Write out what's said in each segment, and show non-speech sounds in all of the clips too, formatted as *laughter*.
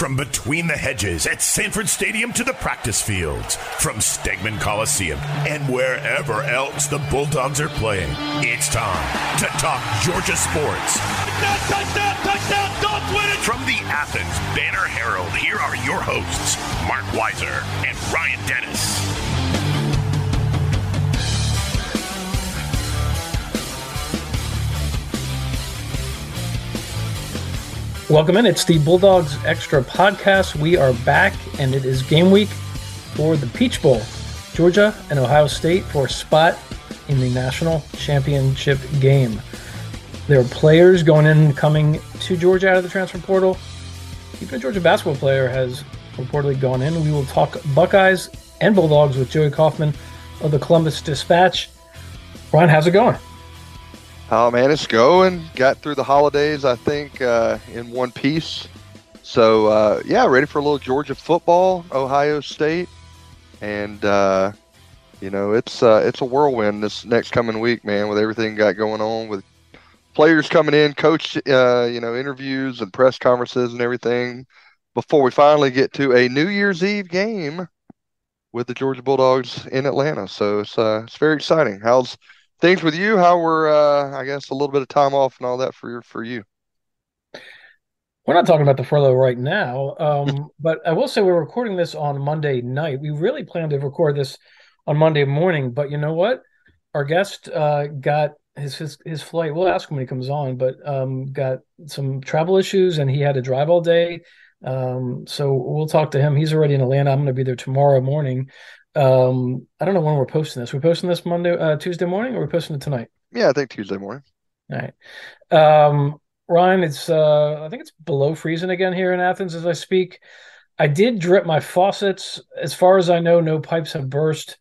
From between the hedges at Sanford Stadium to the practice fields, from Stegeman Coliseum and wherever else the Bulldogs are playing, it's time to talk Georgia sports. Touchdown, touchdown, touchdown, Dogs win it! From the Athens Banner Herald, here are your hosts, Marc Weiszer and Ryan Dennis. Welcome in. It's the Bulldogs Extra Podcast. We are back, and it is game week for the Peach Bowl. Georgia and Ohio State for a spot in the national championship game. There are players going in and coming to Georgia out of the transfer portal. Even a Georgia basketball player has reportedly gone in. We will talk Buckeyes and Bulldogs with Joey Kaufman of the Columbus Dispatch. Ryan, how's it going? Oh man, it's going. Got through the holidays, I think, uh, in one piece. So uh, yeah, ready for a little Georgia football, Ohio State, and uh, you know it's uh, it's a whirlwind this next coming week, man. With everything got going on, with players coming in, coach, uh, you know, interviews and press conferences and everything. Before we finally get to a New Year's Eve game with the Georgia Bulldogs in Atlanta, so it's uh, it's very exciting. How's things with you? How were uh, I guess a little bit of time off and all that for for you? We're not talking about the furlough right now, *laughs* um, but I will say we're recording this on Monday night. We really planned to record this on Monday morning, but you know what? Our guest uh, got his, his his flight. We'll ask him when he comes on, but um, got some travel issues and he had to drive all day. Um, so we'll talk to him. He's already in Atlanta. I'm going to be there tomorrow morning. Um, I don't know when we're posting this. We're posting this Monday, uh, Tuesday morning, or we're posting it tonight. Yeah, I think Tuesday morning. All right. Um, Ryan, it's uh, I think it's below freezing again here in Athens as I speak. I did drip my faucets. As far as I know, no pipes have burst.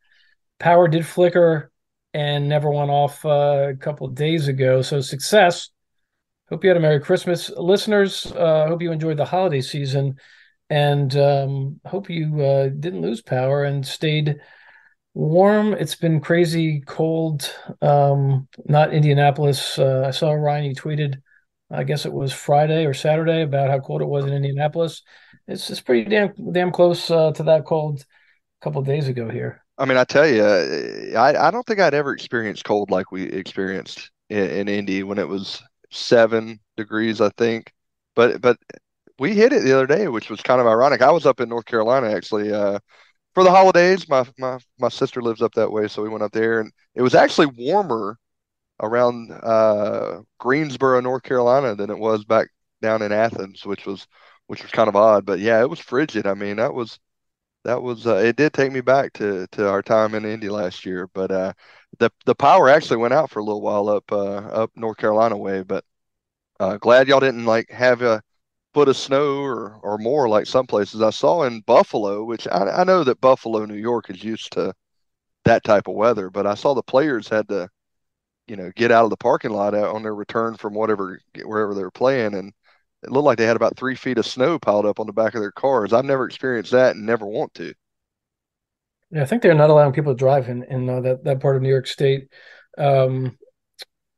Power did flicker and never went off uh, a couple of days ago. So success. Hope you had a Merry Christmas, listeners. Uh, hope you enjoyed the holiday season and um, hope you uh, didn't lose power and stayed warm. It's been crazy cold. Um, not Indianapolis. Uh, I saw Ryan. You tweeted, I guess it was Friday or Saturday, about how cold it was in Indianapolis. It's it's pretty damn damn close uh, to that cold a couple days ago here. I mean, I tell you, I I don't think I'd ever experienced cold like we experienced in, in Indy when it was seven degrees, I think. But but we hit it the other day, which was kind of ironic. I was up in North Carolina actually uh, for the holidays. My my my sister lives up that way, so we went up there, and it was actually warmer around uh, Greensboro, North Carolina, than it was back down in Athens, which was which was kind of odd. But yeah, it was frigid. I mean, that was that was uh, it did take me back to to our time in Indy last year. But uh, the the power actually went out for a little while up uh, up North Carolina way. But uh, glad y'all didn't like have a foot of snow or, or more like some places I saw in Buffalo, which I, I know that Buffalo, New York is used to that type of weather, but I saw the players had to, you know, get out of the parking lot on their return from whatever, wherever they were playing. And it looked like they had about three feet of snow piled up on the back of their cars. I've never experienced that and never want to. Yeah, I think they're not allowing people to drive in, in uh, that, that part of New York State. Um,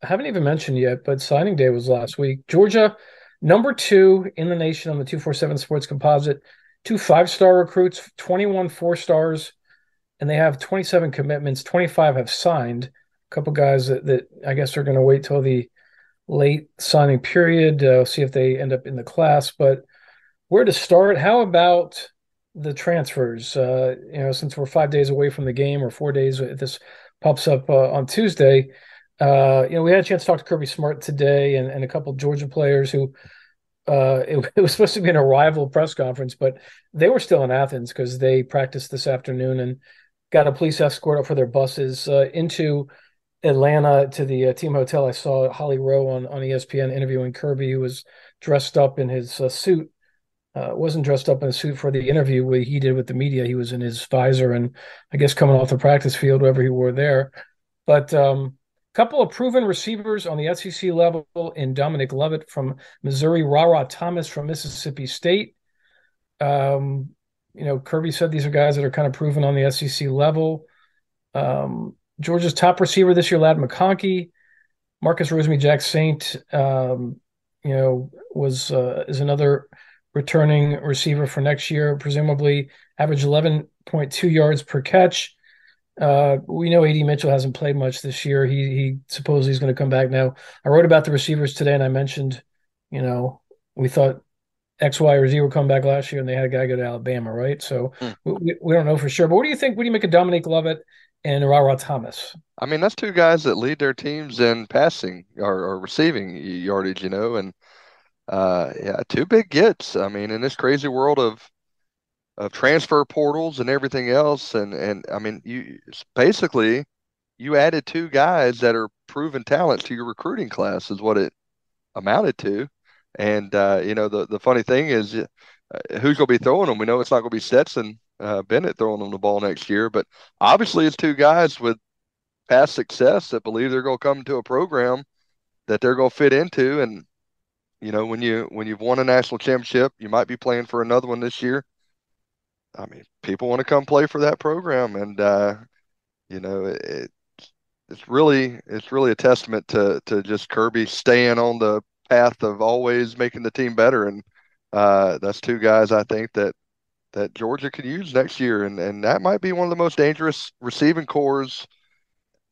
I haven't even mentioned yet, but signing day was last week. Georgia Number two in the nation on the 247 Sports Composite, two five star recruits, 21 four stars, and they have 27 commitments. 25 have signed. A couple guys that, that I guess are going to wait till the late signing period, uh, see if they end up in the class. But where to start? How about the transfers? Uh, you know, since we're five days away from the game or four days, if this pops up uh, on Tuesday, uh, you know, we had a chance to talk to Kirby Smart today and, and a couple Georgia players who uh, it, *laughs* it, was supposed to be an arrival press conference, but they were still in Athens because they practiced this afternoon and got a police escort up for their buses uh, into Atlanta to the uh, team hotel. I saw Holly Rowe on, on ESPN interviewing Kirby, who was dressed up in his uh, suit uh, wasn't dressed up in a suit for the interview he did with the media. He was in his visor and I guess coming off the practice field, whatever he wore there. But um, couple of proven receivers on the SEC level in Dominic Lovett from Missouri, Rara Thomas from Mississippi State. Um, you know, Kirby said these are guys that are kind of proven on the SEC level. Um, Georgia's top receiver this year, Ladd McConkey. Marcus Rosemy-Jacksaint, um, you know, was uh, is another returning receiver for next year, presumably average 11.2 yards per catch. Uh, we know AD Mitchell hasn't played much this year. He he supposedly he's going to come back now. I wrote about the receivers today, and I mentioned, you know, we thought X, Y, or Z would come back last year, and they had a guy go to Alabama, right? So mm. we, we don't know for sure. But what do you think? What do you make of Dominic Lovett and Rara Thomas? I mean, that's two guys that lead their teams in passing or, or receiving yardage, you know, and uh, yeah, two big gets. I mean, in this crazy world of of transfer portals and everything else, and and I mean, you basically you added two guys that are proven talents to your recruiting class is what it amounted to. And uh, you know, the the funny thing is, uh, who's going to be throwing them? We know it's not going to be Stetson uh, Bennett throwing them the ball next year, but obviously it's two guys with past success that believe they're going to come to a program that they're going to fit into. And you know, when you when you've won a national championship, you might be playing for another one this year. I mean, people want to come play for that program, and uh, you know, it, it's really it's really a testament to to just Kirby staying on the path of always making the team better, and uh, that's two guys I think that that Georgia could use next year, and and that might be one of the most dangerous receiving corps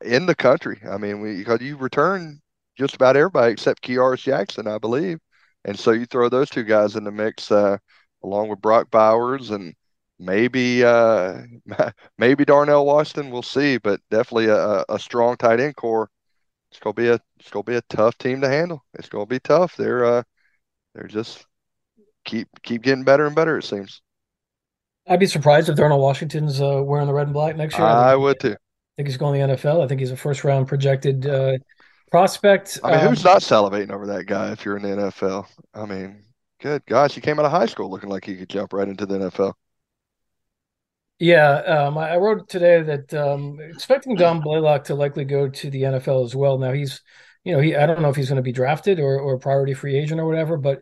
in the country. I mean, we because you return just about everybody except Kearis Jackson, I believe, and so you throw those two guys in the mix uh, along with Brock Bowers and maybe uh, *laughs* maybe Darnell Washington. We'll see, but definitely a, a strong tight end corps. It's gonna be a it's gonna be a tough team to handle. It's gonna be tough. They're uh, they're just keep keep getting better and better. It seems. I'd be surprised if Darnell Washington's uh, wearing the red and black next year. I, I would too. I think he's going to the NFL. I think he's a first round projected uh, prospect. I mean, um, who's not salivating over that guy if you're in the NFL? I mean, good gosh, he came out of high school looking like he could jump right into the NFL. Yeah, um, I wrote today that um, expecting Dom Blaylock to likely go to the NFL as well. Now he's, you know, he I don't know if he's going to be drafted or or priority free agent or whatever, but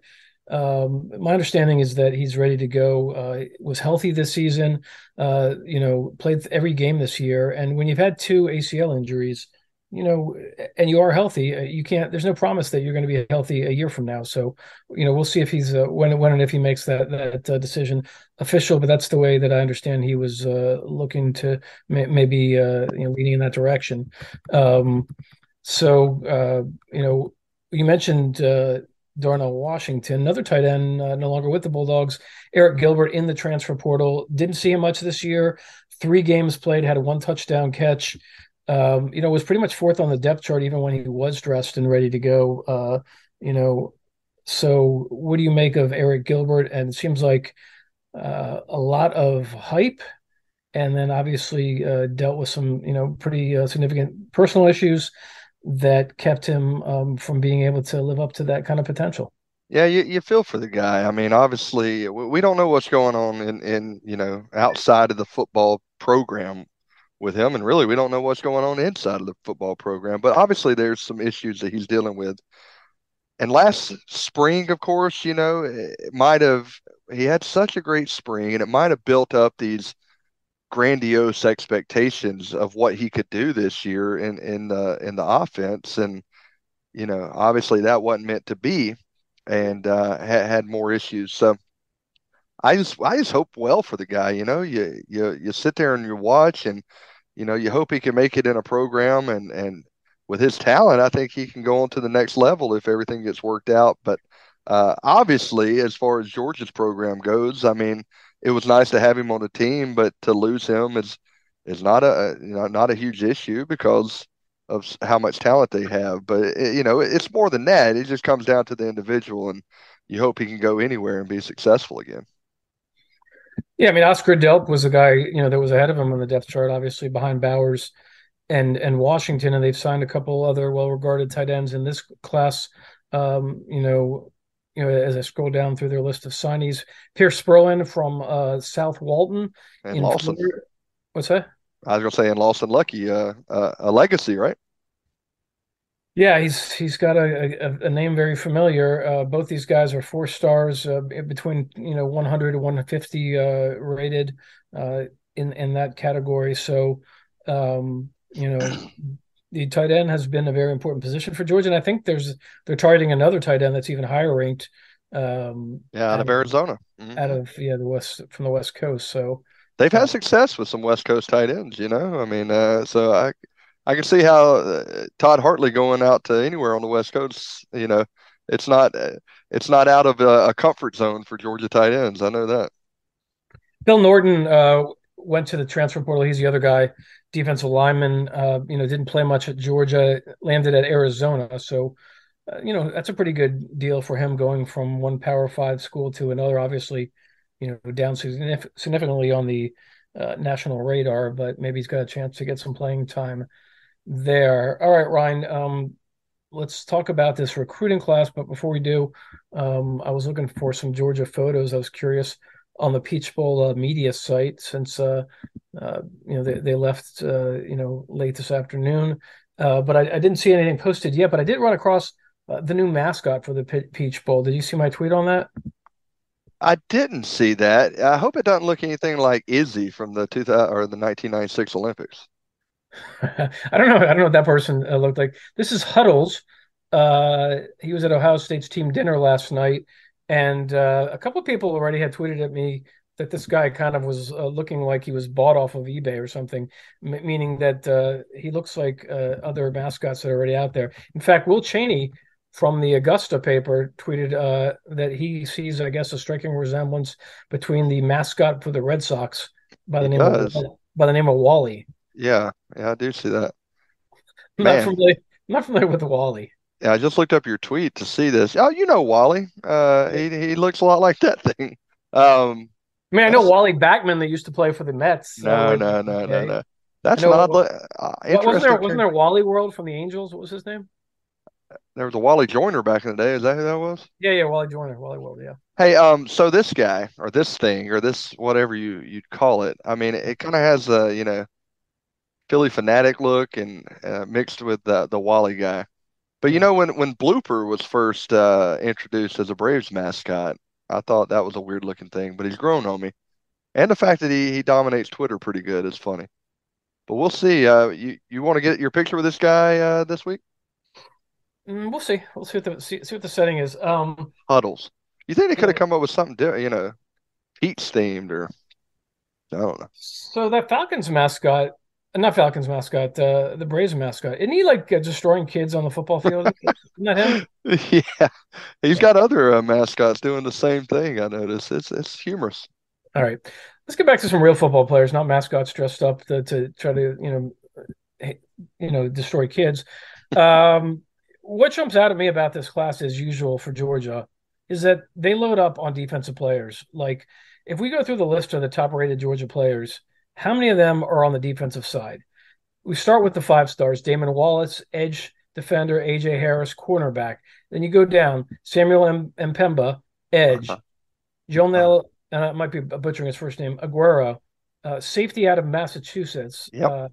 um, my understanding is that he's ready to go. Uh, was healthy this season. Uh, you know, played every game this year. And when you've had two ACL injuries, you know, and you are healthy, uh, you can't. There's no promise that you're going to be healthy a year from now. So, you know, we'll see if he's uh, when when and if he makes that that uh, decision official. But that's the way that I understand he was uh, looking to may, maybe uh, you know leaning in that direction. Um, so, uh, you know, you mentioned Darnell Washington, another tight end, uh, no longer with the Bulldogs. Arik Gilbert in the transfer portal. Didn't see him much this year. Three games played, had one touchdown catch. Um, you know, was pretty much fourth on the depth chart even when he was dressed and ready to go. Uh, you know, so what do you make of Arik Gilbert? And it seems like uh, a lot of hype, and then obviously uh, dealt with some, you know, pretty uh, significant personal issues that kept him um, from being able to live up to that kind of potential. Yeah, you, you feel for the guy. I mean, obviously, we don't know what's going on in, in you know outside of the football program with him, and really, we don't know what's going on inside of the football program. But obviously, there's some issues that he's dealing with. And last spring, of course, you know, it might have he had such a great spring, and it might have built up these grandiose expectations of what he could do this year in in the in the offense, and you know, obviously that wasn't meant to be, and uh, had, had more issues. So I just I just hope well for the guy. You know, you you you sit there and you watch, and you know, you hope he can make it in a program, and and with his talent, I think he can go on to the next level if everything gets worked out. But uh, obviously, as far as Georgia's program goes, I mean, it was nice to have him on the team, but to lose him is is not a you know not a huge issue because of how much talent they have. But it, you know, it's more than that. It just comes down to the individual, and you hope he can go anywhere and be successful again. Yeah, I mean, Oscar Delp was a guy you know that was ahead of him on the depth chart, obviously behind Bowers and and Washington, and they've signed a couple other well-regarded tight ends in this class. Um, you know, you know, as I scroll down through their list of signees, Pearce Spurlin from uh, South Walton and Lawson. Florida. What's that? I was gonna say, and Lawson Luckie, uh, uh, a legacy, right? Yeah, he's he's got a, a, a name very familiar. Uh, both these guys are four stars, uh, between you know 100 to 150 uh, rated uh, in in that category. So, um, you know, the tight end has been a very important position for Georgia, and I think there's they're targeting another tight end that's even higher ranked. Um, yeah, out, of Arizona, mm-hmm. out of yeah the west from the West Coast. So they've had success with some West Coast tight ends. You know, I mean, uh, so I I can see how uh, Todd Hartley going out to anywhere on the West Coast. You know, it's not it's not out of a, a comfort zone for Georgia tight ends. I know that. Bill Norton uh, went to the transfer portal. He's the other guy, defensive lineman. Uh, you know, didn't play much at Georgia. Landed at Arizona. So, uh, you know, that's a pretty good deal for him going from one Power Five school to another. Obviously, you know, down significantly on the uh, national radar, but maybe he's got a chance to get some playing time there. All right, Ryan. Um, let's talk about this recruiting class. But before we do, um, I was looking for some Georgia photos. I was curious on the Peach Bowl uh, media site since uh, uh, you know they, they left uh, you know late this afternoon. Uh, but I, I, didn't see anything posted yet. But I did run across uh, the new mascot for the Peach Bowl. Did you see my tweet on that? I didn't see that. I hope it doesn't look anything like Izzy from the 2000 or the 1996 Olympics. *laughs* I don't know. I don't know what that person uh, looked like. This is Huddles. Uh, he was at Ohio State's team dinner last night, and uh, a couple of people already had tweeted at me that this guy kind of was uh, looking like he was bought off of eBay or something, m- meaning that uh, he looks like uh, other mascots that are already out there. In fact, Will Cheney from the Augusta paper tweeted that he sees, I guess, a striking resemblance between the mascot for the Red Sox by the he name does. of by the name of Wally. Yeah, yeah, I do see that. I'm not familiar, I'm not familiar with Wally. Yeah, I just looked up your tweet to see this. Oh, you know Wally. Uh, he he looks a lot like that thing. Um, I mean, I know Wally Backman that used to play for the Mets. No, no, no, no, no. That's not uh, interesting. Wasn't there, wasn't there Wally World from the Angels? What was his name? There was a Wally Joyner back in the day. Is that who that was? Yeah, yeah, Wally Joyner, Wally World, yeah. Hey, um, so this guy or this thing or this whatever you you'd call it, I mean, it, it kind of has a you know Phillie Phanatic look and uh, mixed with the the Wally guy. But you know when when Blooper was first uh, introduced as a Braves mascot, I thought that was a weird looking thing, but he's grown on me. And the fact that he he dominates Twitter pretty good is funny. But we'll see. Uh, you you want to get your picture with this guy uh, this week? Mm, we'll see. We'll see what the see, see what the setting is. Um, Huddles. You think they could have come up with something different? You know, Pete's themed or I don't know. So that Falcons mascot not Falcons mascot, uh, the Braves mascot. Isn't he like uh, destroying kids on the football field? *laughs* Isn't that him? *laughs* Yeah, he's got other uh, mascots doing the same thing. I notice it's it's humorous. All right, let's get back to some real football players, not mascots dressed up to, to try to you know you know destroy kids. Um, what jumps out at me about this class, as usual for Georgia, is that they load up on defensive players. Like if we go through the list of the top rated Georgia players how many of them are on the defensive side? We start with the five stars Damon Wallace, edge defender, AJ Harris, cornerback. Then you go down Samuel M- M'Pemba, edge. Uh-huh. Joenel, and I might be butchering his first name, Aguero, uh, safety out of Massachusetts. Yep. Uh,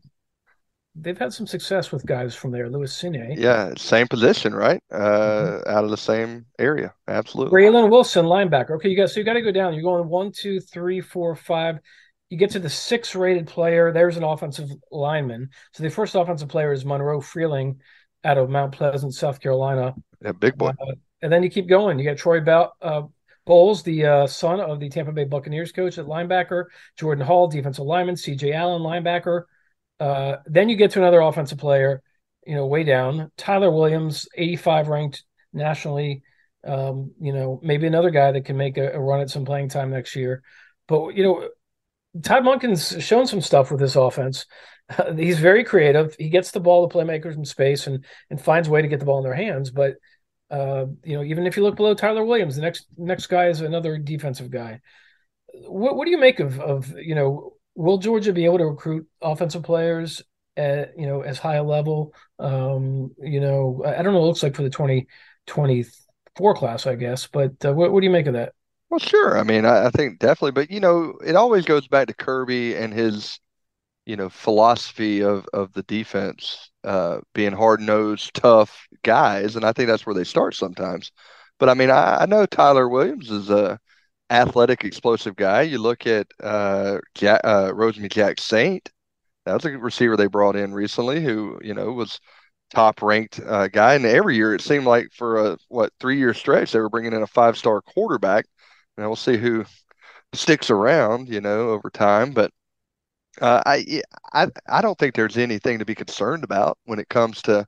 they've had some success with guys from there. Lewis Cine. Yeah, same position, right? Uh, mm-hmm. Out of the same area. Absolutely. Braylon Wilson, linebacker. Okay, you got so you got to go down. You're going one, two, three, four, five, you get to the six rated player. There's an offensive lineman. So the first offensive player is Monroe Freeling out of Mount Pleasant, South Carolina. Yeah, big boy. Uh, and then you keep going. You got Troy Bell, uh, Bowles, the uh, son of the Tampa Bay Buccaneers coach at linebacker. Jordan Hall, defensive lineman. C.J. Allen, linebacker. Uh, then you get to another offensive player, you know, way down. Tyler Williams, 85 ranked nationally. Um, you know, maybe another guy that can make a, a run at some playing time next year. But you know, Todd Monken's shown some stuff with this offense. *laughs* He's very creative. He gets the ball to playmakers in space and and finds a way to get the ball in their hands. But uh, you know, even if you look below Tyler Williams, the next next guy is another defensive guy. What what do you make of of you know? Will Georgia be able to recruit offensive players at you know as high a level? Um, you know, I don't know. What it looks like for the twenty twenty four class, I guess. But uh, what, what do you make of that? Well, sure. I mean, I, I think definitely, but you know, it always goes back to Kirby and his, you know, philosophy of of the defense, uh, being hard nosed, tough guys, and I think that's where they start sometimes. But I mean, I, I know Tyler Williams is a athletic, explosive guy. You look at uh, Jack, uh, Jack Saint. That was a receiver they brought in recently, who you know was top ranked uh, guy. And every year it seemed like for a what three year stretch they were bringing in a five star quarterback. And we'll see who sticks around, you know, over time. But uh, I I I don't think there's anything to be concerned about when it comes to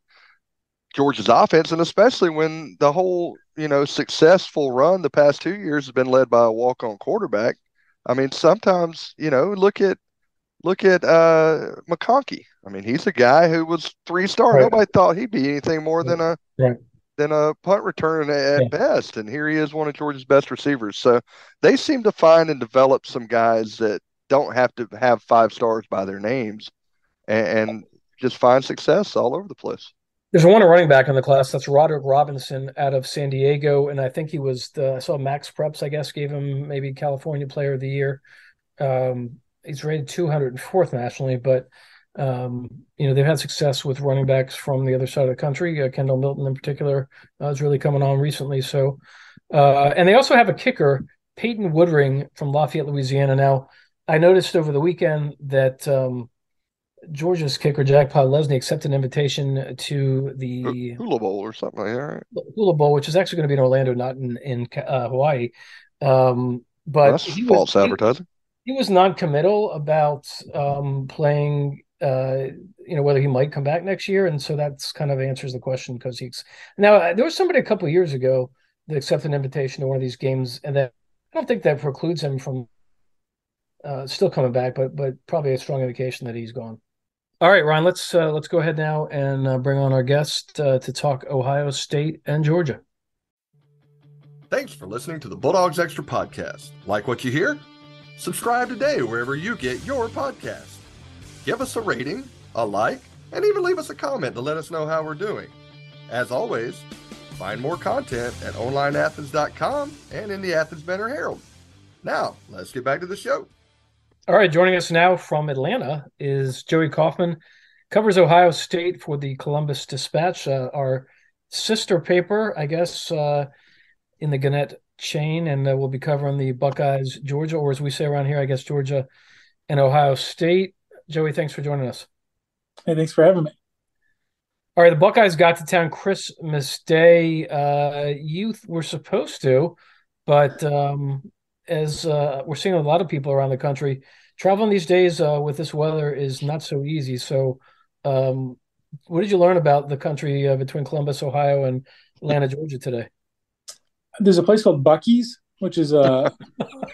Georgia's offense, and especially when the whole you know successful run the past two years has been led by a walk on quarterback. I mean, sometimes you know look at look at uh McConkey. I mean, he's a guy who was three star. Right. Nobody thought he'd be anything more than a right. Than a punt return at yeah. best, and here he is, one of Georgia's best receivers. So they seem to find and develop some guys that don't have to have five stars by their names, and, and just find success all over the place. There's one running back in the class that's Roderick Robinson out of San Diego, and I think he was the I saw MaxPreps, I guess, gave him maybe California Player of the Year. Um, he's rated 204th nationally, but um, you know they've had success with running backs from the other side of the country. Uh, Kendall Milton, in particular, uh, is really coming on recently. So, uh, and they also have a kicker, Peyton Woodring from Lafayette, Louisiana. Now, I noticed over the weekend that um, Georgia's kicker Jack Podlesny accepted an invitation to the Hula Bowl or something like that. Right? Hula Bowl, which is actually going to be in Orlando, not in in uh, Hawaii. Um, but well, that's false was, advertising. He, he, was non-committal about um, playing. Uh, you know whether he might come back next year, and so that's kind of answers the question because he's now uh, there was somebody a couple years ago that accepted an invitation to one of these games, and that I don't think that precludes him from uh, still coming back, but but probably a strong indication that he's gone. All right, Ryan, let's uh, let's go ahead now and uh, bring on our guest uh, to talk Ohio State and Georgia. Thanks for listening to the Bulldogs Extra podcast. Like what you hear? Subscribe today wherever you get your podcast. Give us a rating, a like, and even leave us a comment to let us know how we're doing. As always, find more content at onlineathens.com and in the Athens Banner Herald. Now, let's get back to the show. All right, joining us now from Atlanta is Joey Kaufman, covers Ohio State for the Columbus Dispatch, uh, our sister paper, I guess, uh, in the Gannett chain, and uh, we'll be covering the Buckeyes, Georgia, or as we say around here, I guess Georgia and Ohio State. Joey, thanks for joining us. Hey, thanks for having me. All right, the Buckeyes got to town Christmas Day. Uh, you were supposed to, but um, as uh, we're seeing a lot of people around the country, traveling these days uh, with this weather is not so easy. So, um, what did you learn about the country uh, between Columbus, Ohio, and Atlanta, Georgia today? There's a place called Buc-ee's, which is uh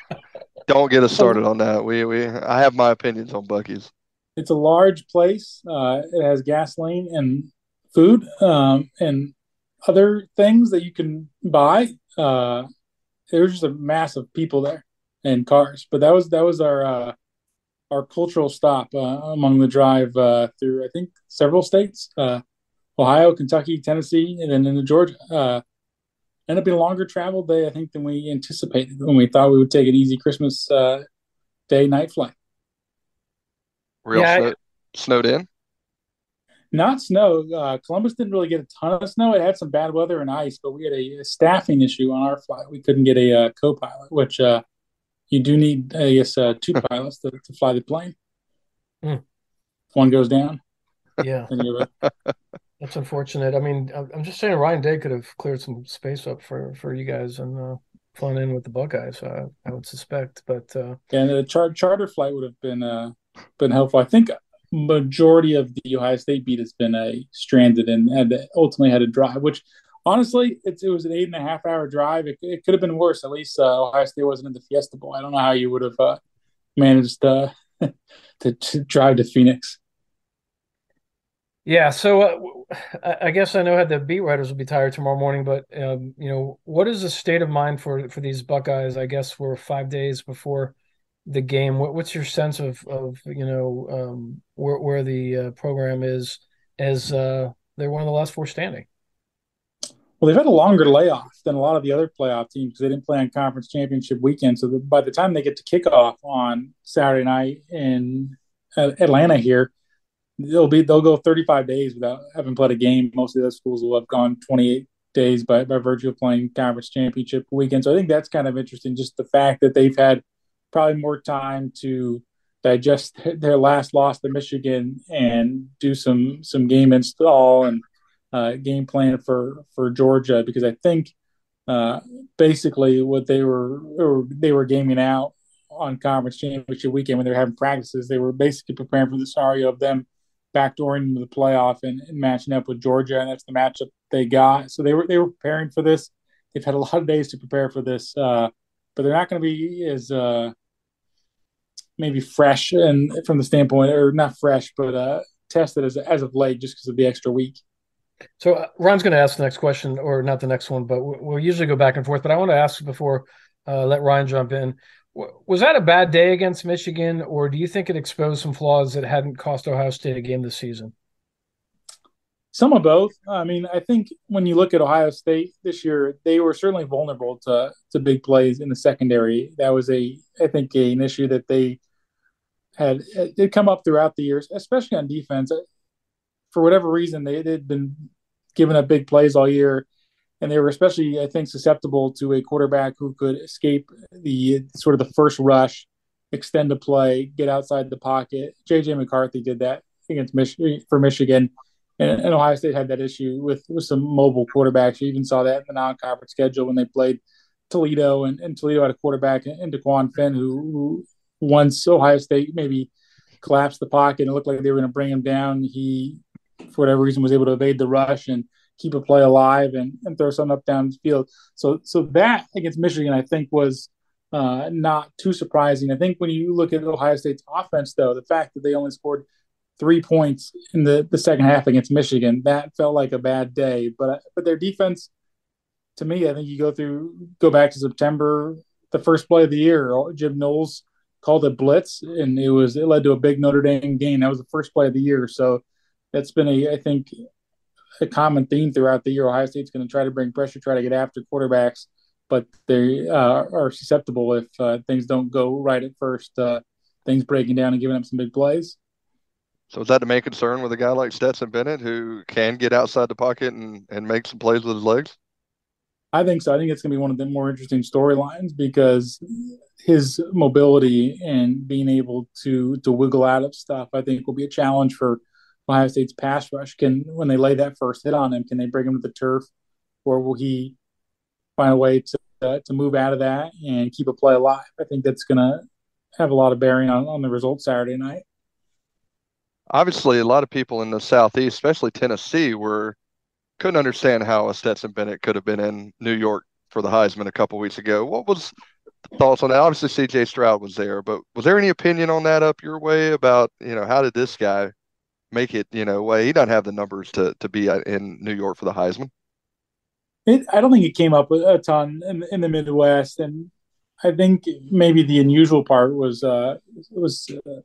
*laughs* Don't get us started on that. We we I have my opinions on Buc-ee's. It's a large place. Uh, it has gasoline and food um, and other things that you can buy. Uh, there was just a mass of people there and cars. But that was that was our uh, our cultural stop uh, among the drive uh, through I think several states, uh, Ohio, Kentucky, Tennessee, and then into Georgia. Ended up being a longer travel day I think than we anticipated when we thought we would take an easy Christmas uh, day night flight. Real yeah, snow- I, snowed in. Not snow. Uh, Columbus didn't really get a ton of snow. It had some bad weather and ice, but we had a, a staffing issue on our flight. We couldn't get a uh, co-pilot, which uh, you do need, I guess, uh, two *laughs* pilots to, to fly the plane. Mm. One goes down. Yeah, *laughs* that's unfortunate. I mean, I'm just saying Ryan Day could have cleared some space up for for you guys and uh, flown in with the Buckeyes. Uh, I would suspect, but uh, yeah, and a char- charter flight would have been uh, been helpful. I think majority of the Ohio State beat has been a stranded and had ultimately had to drive, which honestly, it, it was an eight and a half hour drive. It, it could have been worse. At least uh, Ohio State wasn't in the Fiesta Bowl. I don't know how you would have uh, managed uh, *laughs* to, to, drive to Phoenix. Yeah, so uh, I guess I know how the beat writers will be tired tomorrow morning, but um, you know, what is the state of mind for for these Buckeyes? I guess we're five days before the game. What, what's your sense of of you know um, where where the uh, program is as uh, they're one of the last four standing? well, they've had a longer layoff than a lot of the other playoff teams because they didn't play on conference championship weekend. So the, by the time they get to kickoff on Saturday night in uh, Atlanta here, they'll be they'll go 35 days without having played a game. Most of those schools will have gone 28 days by, by virtue of playing conference championship weekend. So I think that's kind of interesting. Just the fact that they've had probably more time to digest *laughs* their last loss to Michigan and do some some game install and uh, game plan for for Georgia because I think uh, basically what they were they were gaming out on conference championship weekend when they were having practices they were basically preparing for the scenario of them backdooring into the playoff and, and matching up with Georgia and that's the matchup they got. So they were they were preparing for this. They've had a lot of days to prepare for this uh, but they're not going to be as uh, maybe fresh and from the standpoint or not fresh but uh, tested as as of late just because of the extra week. So uh, Ron's going to ask the next question, or not the next one, but we'll usually go back and forth. But I want to ask before uh, let Ryan jump in. Was that a bad day against Michigan, or do you think it exposed some flaws that hadn't cost Ohio State a game this season? Some of both. I mean, I think when you look at Ohio State this year, they were certainly vulnerable to to big plays in the secondary. That was a, I think, a, an issue that they had did come up throughout the years, especially on defense uh, for whatever reason, they had been giving up big plays all year, and they were especially, I think, susceptible to a quarterback who could escape the sort of the first rush, extend a play, get outside the pocket. JJ McCarthy did that against Michigan for Michigan, and, and, Ohio State had that issue with with some mobile quarterbacks. You even saw that in the non-conference schedule when they played Toledo, and, and Toledo had a quarterback in DeQuan Finn who, who once Ohio State maybe collapsed the pocket and it looked like they were going to bring him down, he for whatever reason was able to evade the rush and keep a play alive and, and throw something up down the field. So so that against Michigan, I think was uh, not too surprising. I think when you look at Ohio State's offense, though, the fact that they only scored three points in the, the second half against Michigan, that felt like a bad day. But but their defense, to me, I think you go through go back to September, the first play of the year, Jim Knowles called a blitz, and it was it led to a big Notre Dame gain. That was the first play of the year. So that's been a I think a common theme throughout the year. Ohio State's going to try to bring pressure, try to get after quarterbacks, but they uh, are susceptible if uh, things don't go right at first. Uh, things breaking down and giving up some big plays. So is that the main concern with a guy like Stetson Bennett who can get outside the pocket and, and make some plays with his legs? I think so. I think it's going to be one of the more interesting storylines because his mobility and being able to to wiggle out of stuff, I think, will be a challenge for Ohio State's pass rush can when they lay that first hit on him, can they bring him to the turf, or will he find a way to uh, to move out of that and keep a play alive? I think that's going to have a lot of bearing on, on the result Saturday night. Obviously, a lot of people in the southeast, especially Tennessee, were couldn't understand how a Stetson Bennett could have been in New York for the Heisman a couple weeks ago. What was thoughts on that? Obviously, C.J. Stroud was there, but was there any opinion on that up your way about you know how did this guy make it, you know, way he doesn't have the numbers to to be in New York for the Heisman. It, I don't think it came up a ton in, in the Midwest, and I think maybe the unusual part was uh, was uh,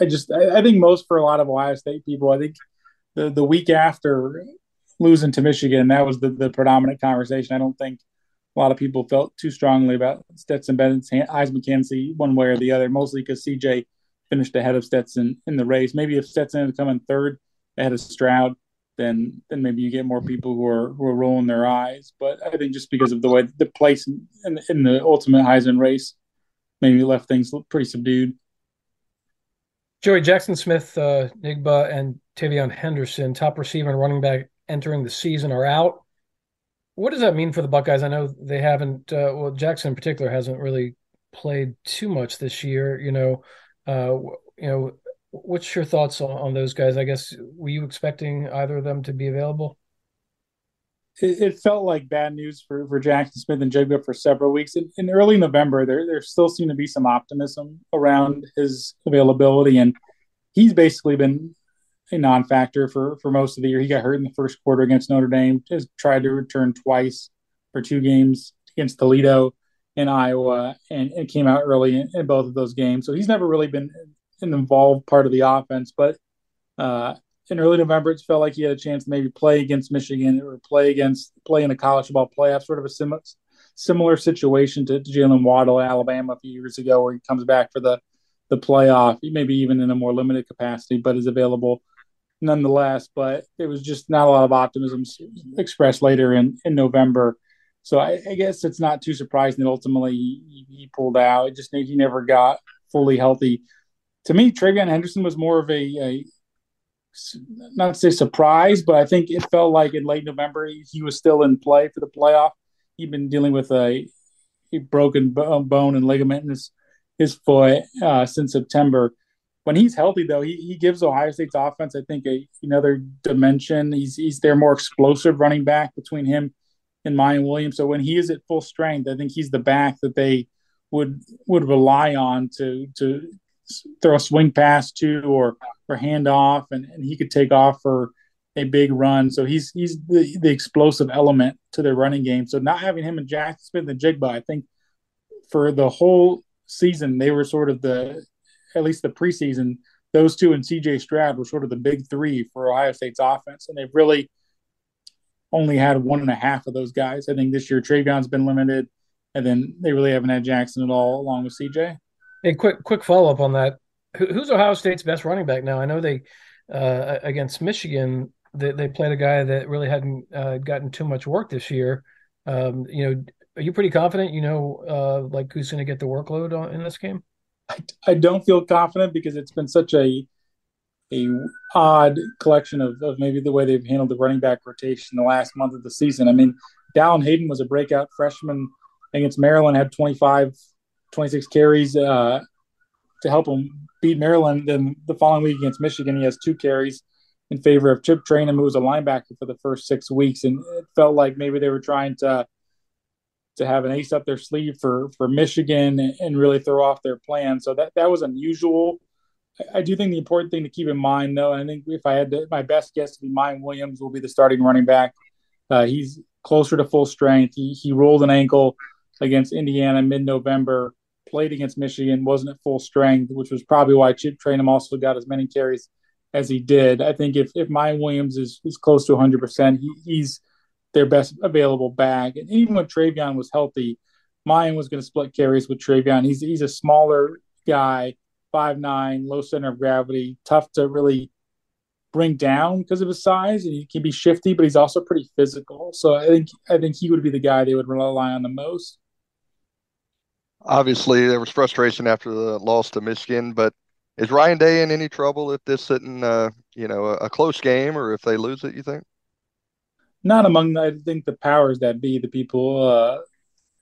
I just I, I, think most for a lot of Ohio State people, I think the the week after losing to Michigan, that was the the predominant conversation. I don't think a lot of people felt too strongly about Stetson Bennett's Heisman candidacy one way or the other, mostly because CJ finished ahead of Stetson in the race. Maybe if Stetson had come in third ahead of Stroud, then then maybe you get more people who are who are rolling their eyes. But I think just because of the way the place in, in, in the ultimate Heisman race, maybe left things pretty subdued. Joey Jaxon Smith, uh, Njigba, and TreVeyon Henderson, top receiver and running back entering the season, are out. What does that mean for the Buckeyes? I know they haven't. Uh, well, Jaxon in particular hasn't really played too much this year. You know, uh, you know, what's your thoughts on, on, those guys? I guess were you expecting either of them to be available? It, it felt like bad news for, for Jaxon Smith and Njigba for several weeks. In, in, early November, there there still seemed to be some optimism around his availability, and he's basically been a non-factor for for most of the year. He got hurt in the first quarter against Notre Dame. Has tried to return twice for two games against Toledo in Iowa and, and came out early in, in, both of those games. So he's never really been an involved part of the offense. But uh, in early November, it felt like he had a chance to maybe play against Michigan or play against play in a college football playoff, sort of a similar similar situation to, to Jaylen Waddle, Alabama, a few years ago, where he comes back for the the playoff, maybe even in a more limited capacity, but is available nonetheless. But there was just not a lot of optimism expressed later in, in November. So I, I guess it's not too surprising that ultimately he, he pulled out. It just he never got fully healthy. To me, TreVeyon Henderson was more of a, a not to say surprise, but I think it felt like in late November he was still in play for the playoff. He'd been dealing with a, a broken bone and ligament in his his foot uh, since September. When he's healthy, though, he, he gives Ohio State's offense, I think, a, another dimension. He's he's their more explosive running back between him and Miyan Williams. So when he is at full strength, I think he's the back that they would would rely on to to throw a swing pass to or or hand off, and, and he could take off for a big run. So he's he's the, the explosive element to their running game. So not having him and Jaxon Smith-Njigba, I think for the whole season, they were sort of the, at least the preseason, those two and CJ Stroud were sort of the big three for Ohio State's offense. And they've really only had one and a half of those guys. I think this year TreVeyon's been limited, and then they really haven't had Jaxon at all, along with CJ. Hey, quick quick follow up on that. Who's Ohio State's best running back now? I know they uh, against Michigan they, they played a guy that really hadn't uh, gotten too much work this year. Um, you know, are you pretty confident? You know, uh, like who's going to get the workload on, in this game? I, I don't feel confident because it's been such a a odd collection of, of maybe the way they've handled the running back rotation the last month of the season. I mean, Dallan Hayden was a breakout freshman against Maryland, had 25, 26 carries uh, to help him beat Maryland. Then the following week against Michigan, he has two carries in favor of Chip Trayanum, who was a linebacker for the first six weeks, and it felt like maybe they were trying to to have an ace up their sleeve for for Michigan and really throw off their plan. So that that was unusual. I, do think the important thing to keep in mind, though, I think if I had to, my best guess to be Miyan Williams will be the starting running back. Uh, he's closer to full strength. He he rolled an ankle against Indiana mid November. Played against Michigan, wasn't at full strength, which was probably why Chip Trayanum also got as many carries as he did. I think if if Miyan Williams is is close to 100, percent he's their best available back. And even when TreVeyon was healthy, Miyan was going to split carries with TreVeyon. He's he's a smaller guy, five nine, low center of gravity, tough to really bring down because of his size, and he can be shifty, but he's also pretty physical. So I think I think he would be the guy they would rely on the most. Obviously, there was frustration after the loss to Michigan, but is Ryan Day in any trouble if this isn't, uh, you know, a, a, close game or if they lose it? You think? Not among, I think, the powers that be, the people. Uh,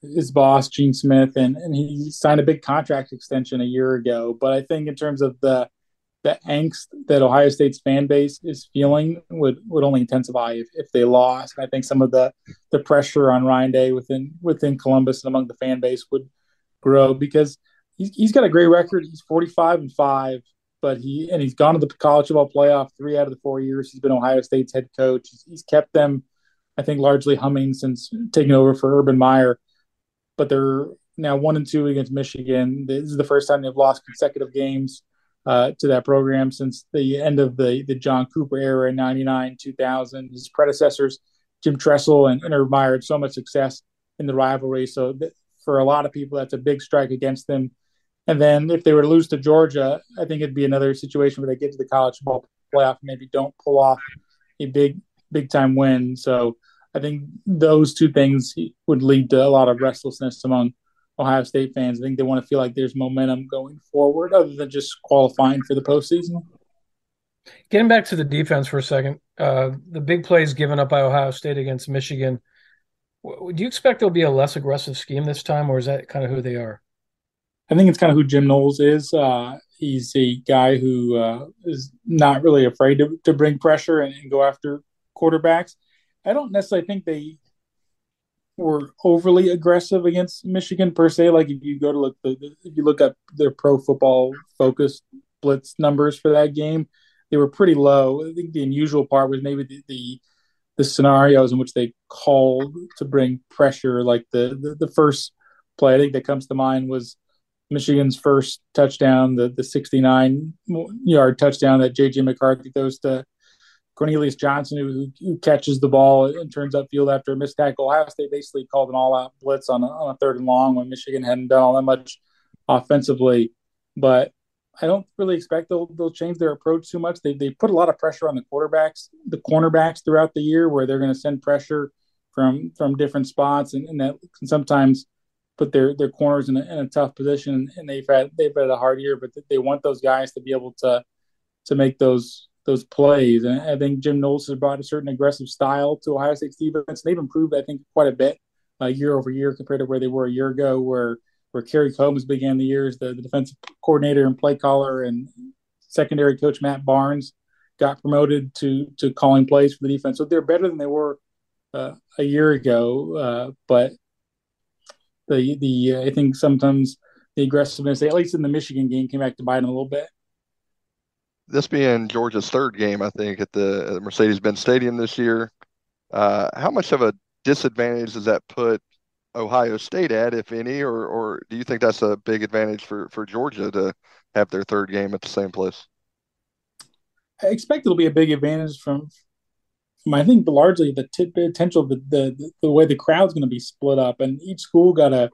his boss, Gene Smith, and and he signed a big contract extension a year ago. But I think in terms of the the angst that Ohio State's fan base is feeling would would only intensify if, if they lost. And I think some of the the pressure on Ryan Day within within Columbus and among the fan base would grow because he's, he's got a great record. He's 45 and 5, but he and he's gone to the college football playoff three out of the four years. He's been Ohio State's head coach. He's, he's kept them, I think, largely humming since taking over for Urban Meyer. But they're now one and two against Michigan. This is the first time they've lost consecutive games uh, to that program since the end of the, the John Cooper era in 99, 2000. His predecessors, Jim Tressel and, and Urban Meyer, had so much success in the rivalry. So th- for a lot of people, that's a big strike against them and then if they were to lose to Georgia, I think it'd be another situation where they get to the college football playoff and maybe don't pull off a big big time win. So I think those two things would lead to a lot of restlessness among Ohio State fans. I think they want to feel like there's momentum going forward other than just qualifying for the postseason. Getting back to the defense for a second, uh, the big plays given up by Ohio State against Michigan. Do you expect there'll be a less aggressive scheme this time, or is that kind of who they are? I think it's kind of who Jim Knowles is. Uh, he's a guy who uh, is not really afraid to, to bring pressure and, and, go after quarterbacks. I don't necessarily think they were overly aggressive against Michigan per se. Like if you go to look, the, if you look at their pro football focused blitz numbers for that game, they were pretty low. I think the unusual part was maybe the, the the scenarios in which they called to bring pressure, like the, the, the first play I think that comes to mind was Michigan's first touchdown, the the 69 yard touchdown that JJ McCarthy throws to Cornelius Johnson, who, who catches the ball and turns upfield after a missed tackle. Ohio State basically called an all-out blitz on a, on a third and long when Michigan hadn't done all that much offensively. But I don't really expect they'll they'll change their approach too much. They they put a lot of pressure on the quarterbacks, the cornerbacks throughout the year, where they're going to send pressure from from different spots, and, and that can sometimes put their their corners in a, in a tough position. And they've had they've had a hard year, but they want those guys to be able to to make those those plays. And I think Jim Knowles has brought a certain aggressive style to Ohio State's defense. And they've improved, I think, quite a bit uh, year over year compared to where they were a year ago, where where Kerry Coombs began the year as the, the defensive coordinator and play caller, and secondary coach Matt Barnes got promoted to to calling plays for the defense. So they're better than they were uh, a year ago. Uh, but the the uh, I think sometimes the aggressiveness, at least in the Michigan game, came back to bite them a little bit. This being Georgia's third game, I think, at the Mercedes-Benz Stadium this year, uh, how much of a disadvantage does that put Ohio State at, if any, or or do you think that's a big advantage for for Georgia to have their third game at the same place? I expect it'll be a big advantage from, from I think largely the t- potential the, the the way the crowd's going to be split up, and each school got a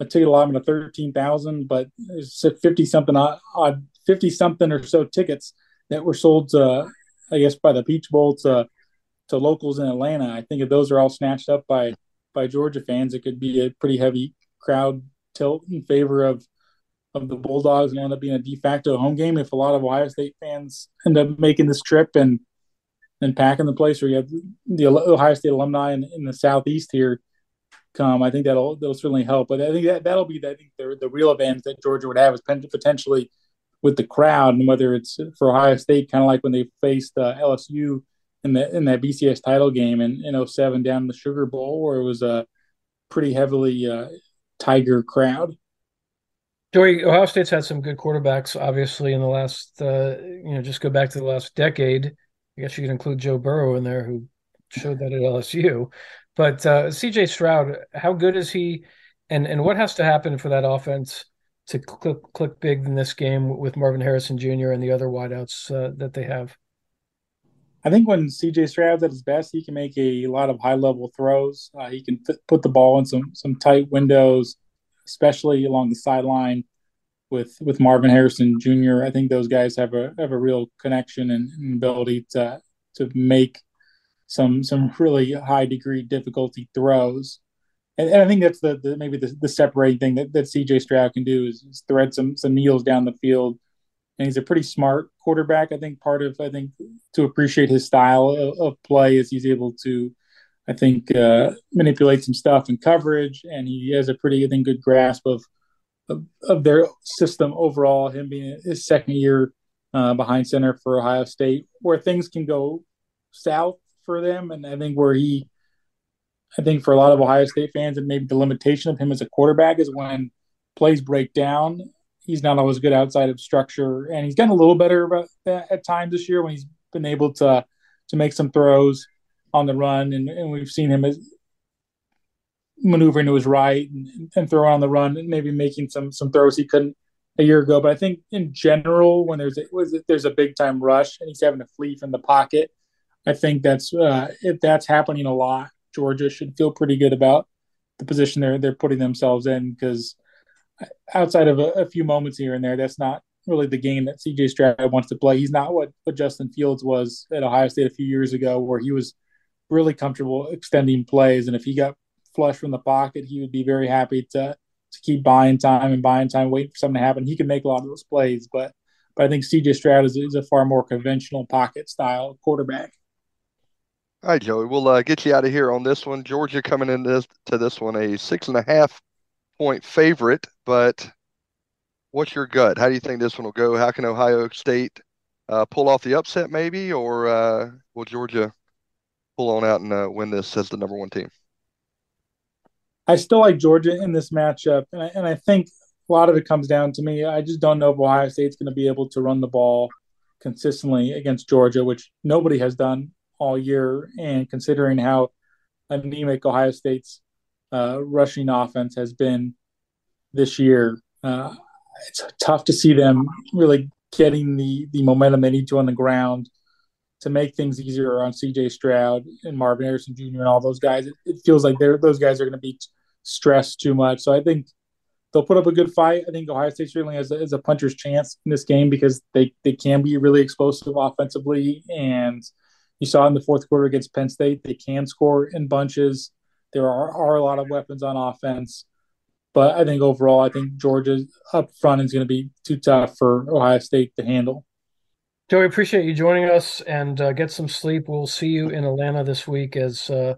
a ticket allotment of thirteen thousand, but it's fifty something odd, fifty something or so tickets that were sold to, I guess, by the Peach Bowl to to locals in Atlanta. I think if those are all snatched up by by Georgia fans, it could be a pretty heavy crowd tilt in favor of of the Bulldogs and end up being a de facto home game if a lot of Ohio State fans end up making this trip and and packing the place, or you have the Ohio State alumni in, in the southeast here come. I think that'll that'll certainly help. But I think that that'll be I think the the real advantage that Georgia would have is potentially with the crowd, and whether it's for Ohio State, kind of like when they faced uh, LSU in the in that BCS title game in, in 07 down in the Sugar Bowl, where it was a pretty heavily uh, Tiger crowd. Joey, Ohio State's had some good quarterbacks, obviously, in the last, uh, you know, just go back to the last decade. I guess you could include Joe Burrow in there, who showed that at LSU. But uh, CJ Stroud, how good is he? And and what has to happen for that offense to click, click big in this game with Marvin Harrison Jr. and the other wideouts uh, that they have? I think when CJ Stroud's at his best, he can make a lot of high level throws. Uh, he can th- put the ball in some some tight windows, especially along the sideline with with Marvin Harrison Jr. I think those guys have a have a real connection and, and ability to to make some some really high degree difficulty throws. And, and I think that's the, the maybe the, the, separating thing that, that CJ Stroud can do is, is thread some some needles down the field and he's a pretty smart quarterback. I think part of I think to appreciate his style of, of play is he's able to, I think, uh, manipulate some stuff in coverage, and he has a pretty I think good grasp of of, of their system overall. Him being his second year uh, behind center for Ohio State, where things can go south for them, and I think where he. I think for a lot of Ohio State fans, and maybe the limitation of him as a quarterback is when plays break down he's not always good outside of structure, and he's gotten a little better at times this year when he's been able to to make some throws on the run, and, and we've seen him as maneuvering to his right and, and throwing on the run, and maybe making some some throws he couldn't a year ago. But I think in general, when there's a, there's a big time rush and he's having to flee from the pocket, I think that's uh, if that's happening a lot, Georgia should feel pretty good about the position they're they're putting themselves in because outside of a, a, few moments here and there, that's not really the game that CJ Stroud wants to play. He's not what, what Justin Fields was at Ohio State a few years ago, where he was really comfortable extending plays. And if he got flush from the pocket, he would be very happy to to keep buying time and buying time, waiting for something to happen. He can make a lot of those plays, but but I think CJ Stroud is, is a far more conventional pocket style quarterback. All right, Joey, we'll uh, get you out of here on this one. Georgia coming into this, to this one a six and a half point favorite, but what's your gut? How do you think this one will go? How can Ohio State uh, pull off the upset, maybe, or uh, will Georgia pull on out and uh, win this as the number one team? I still like Georgia in this matchup, and I, and I think a lot of it comes down to me. I just don't know if Ohio State's going to be able to run the ball consistently against Georgia, which nobody has done all year. And considering how anemic Ohio State's uh, rushing offense has been this year. Uh, it's tough to see them really getting the the momentum they need to on the ground to make things easier on C.J. Stroud and Marvin Harrison Jr. and all those guys. It, it feels like they're those guys are going to be stressed too much. So I think they'll put up a good fight. I think Ohio State certainly has a, has a puncher's chance in this game because they they can be really explosive offensively, and you saw in the fourth quarter against Penn State they can score in bunches. There are, are a lot of weapons on offense. But I think overall, I think Georgia up front is going to be too tough for Ohio State to handle. Joey, appreciate you joining us and uh, get some sleep. We'll see you in Atlanta this week as uh,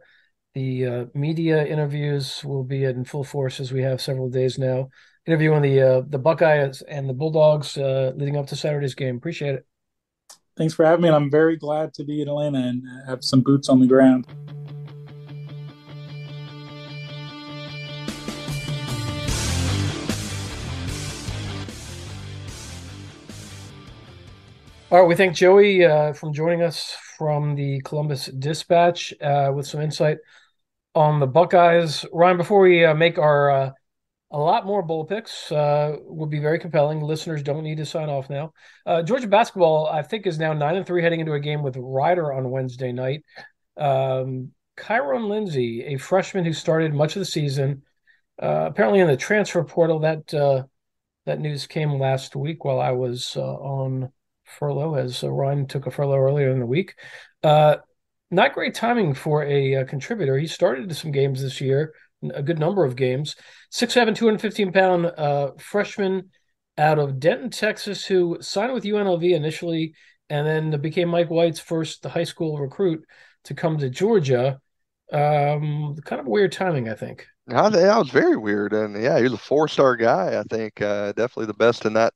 the uh, media interviews will be in full force as we have several days now. Interviewing the uh, the Buckeyes and the Bulldogs uh, leading up to Saturday's game. Appreciate it. Thanks for having me. And I'm very glad to be in Atlanta and have some boots on the ground. All right, we thank Joey uh, from joining us from the Columbus Dispatch uh, with some insight on the Buckeyes. Ryan, before we uh, make our uh, a lot more bowl picks, uh, would be very compelling. Listeners don't need to sign off now. Uh, Georgia basketball, I think, is now nine and three heading into a game with Rider on Wednesday night. Um, KyeRon Lindsay, a freshman who started much of the season, apparently in the transfer portal. That that news came last week while I was on furlough as Ryan took a furlough earlier in the week. Uh, not great timing for a, uh, contributor. He started some games this year, a good number of games. 6'7, 215 pound uh, freshman out of Denton, Texas, who signed with UNLV initially and then became Mike White's first high school recruit to come to Georgia. Um, kind of weird timing, I think. Yeah, that was very weird, and yeah, he was a four-star guy. I think uh, definitely the best in that